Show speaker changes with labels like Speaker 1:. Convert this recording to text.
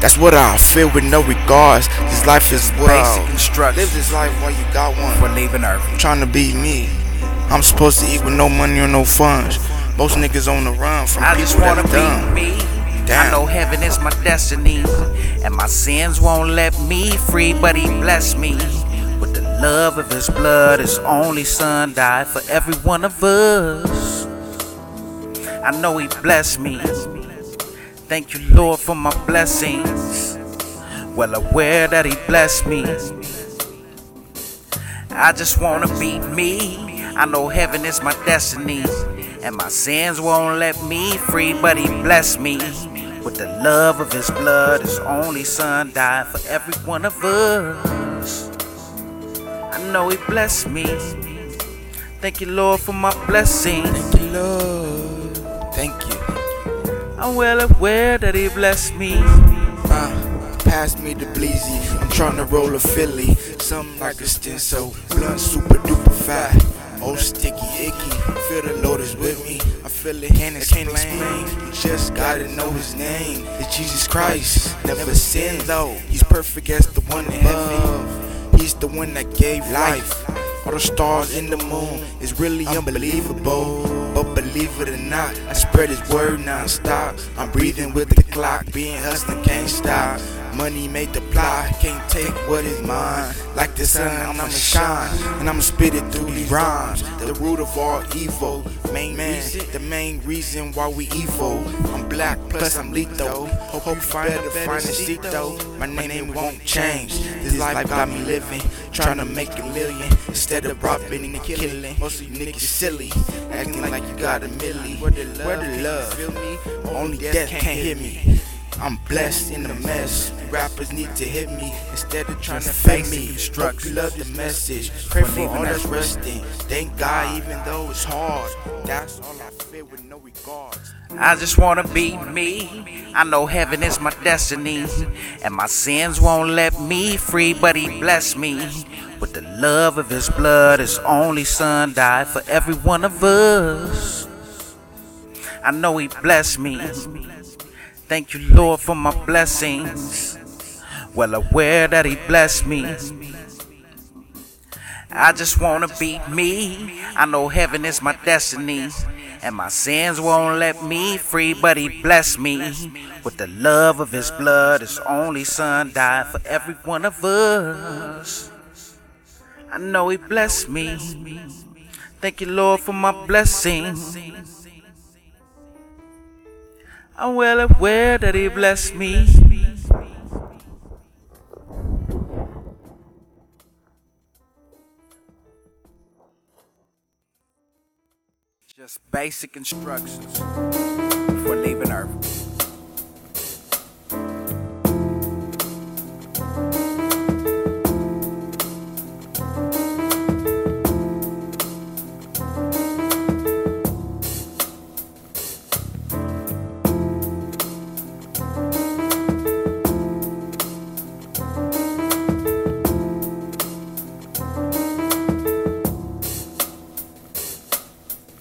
Speaker 1: That's what I feel with no regards. This life is
Speaker 2: instructions
Speaker 1: Live this life while you got one.
Speaker 2: for leaving Earth.
Speaker 1: I'm trying to be me. I'm supposed to eat with no money or no funds. Most niggas on the run from
Speaker 2: I just wanna be me.
Speaker 1: Damn.
Speaker 2: I know heaven is my destiny, and my sins won't let me free, but He blessed me with the love of His blood. His only Son died for every one of us. I know He blessed me. Thank you, Lord, for my blessings. Well aware that He blessed me. I just wanna be me. I know heaven is my destiny. And my sins won't let me free, but he blessed me with the love of his blood. His only son died for every one of us. I know he blessed me. Thank you, Lord, for my blessings.
Speaker 1: Thank you, Lord.
Speaker 2: I'm well aware that he blessed me.
Speaker 1: Uh, pass me the bleezy. I'm trying to roll a Philly. Something like a stencil. Blunt super duper fat. Oh, sticky icky. Feel the Lord is with me. I feel it. Can't explain. You just gotta know his name. It's Jesus Christ. Never sinned though. He's perfect as the one in heaven. He's the one that gave life. All the stars in the moon is really unbelievable. But believe it or not, I spread his word non-stop. I'm breathing with the clock, being hustling can't stop. Money made the plot, can't take what is mine. Like the sun, I'ma shine, and I'ma spit it through these rhymes. The root of all evil, main man, the main reason why we evil. I'm black, plus I'm lethal. Hope you find a better seat though. My name won't change. This life got me living, trying to make a million instead of robbing and killing. Most of you niggas silly, acting like you got a milli. Where the love? Where the love? Feel me? Only death can't hit me. I'm blessed in the mess. Rappers need to hit me instead of trying to fake me. Hope you love the message. Pray for all that's resting. Thank God, even though it's hard. That's all I feel with no regards.
Speaker 2: I just wanna be me. I know heaven is my destiny, and my sins won't let me free, but He blessed me with the love of His blood. His only Son died for every one of us. I know He blessed me. Thank you, Lord, for my blessings. Well aware that He blessed me. I just wanna be me. I know heaven is my destiny. And my sins won't let me free, but he blessed me with the love of his blood. His only son died for every one of us. I know he blessed me. Thank you, Lord, for my blessings. I'm well aware that he blessed me. Just basic instructions for leaving Earth.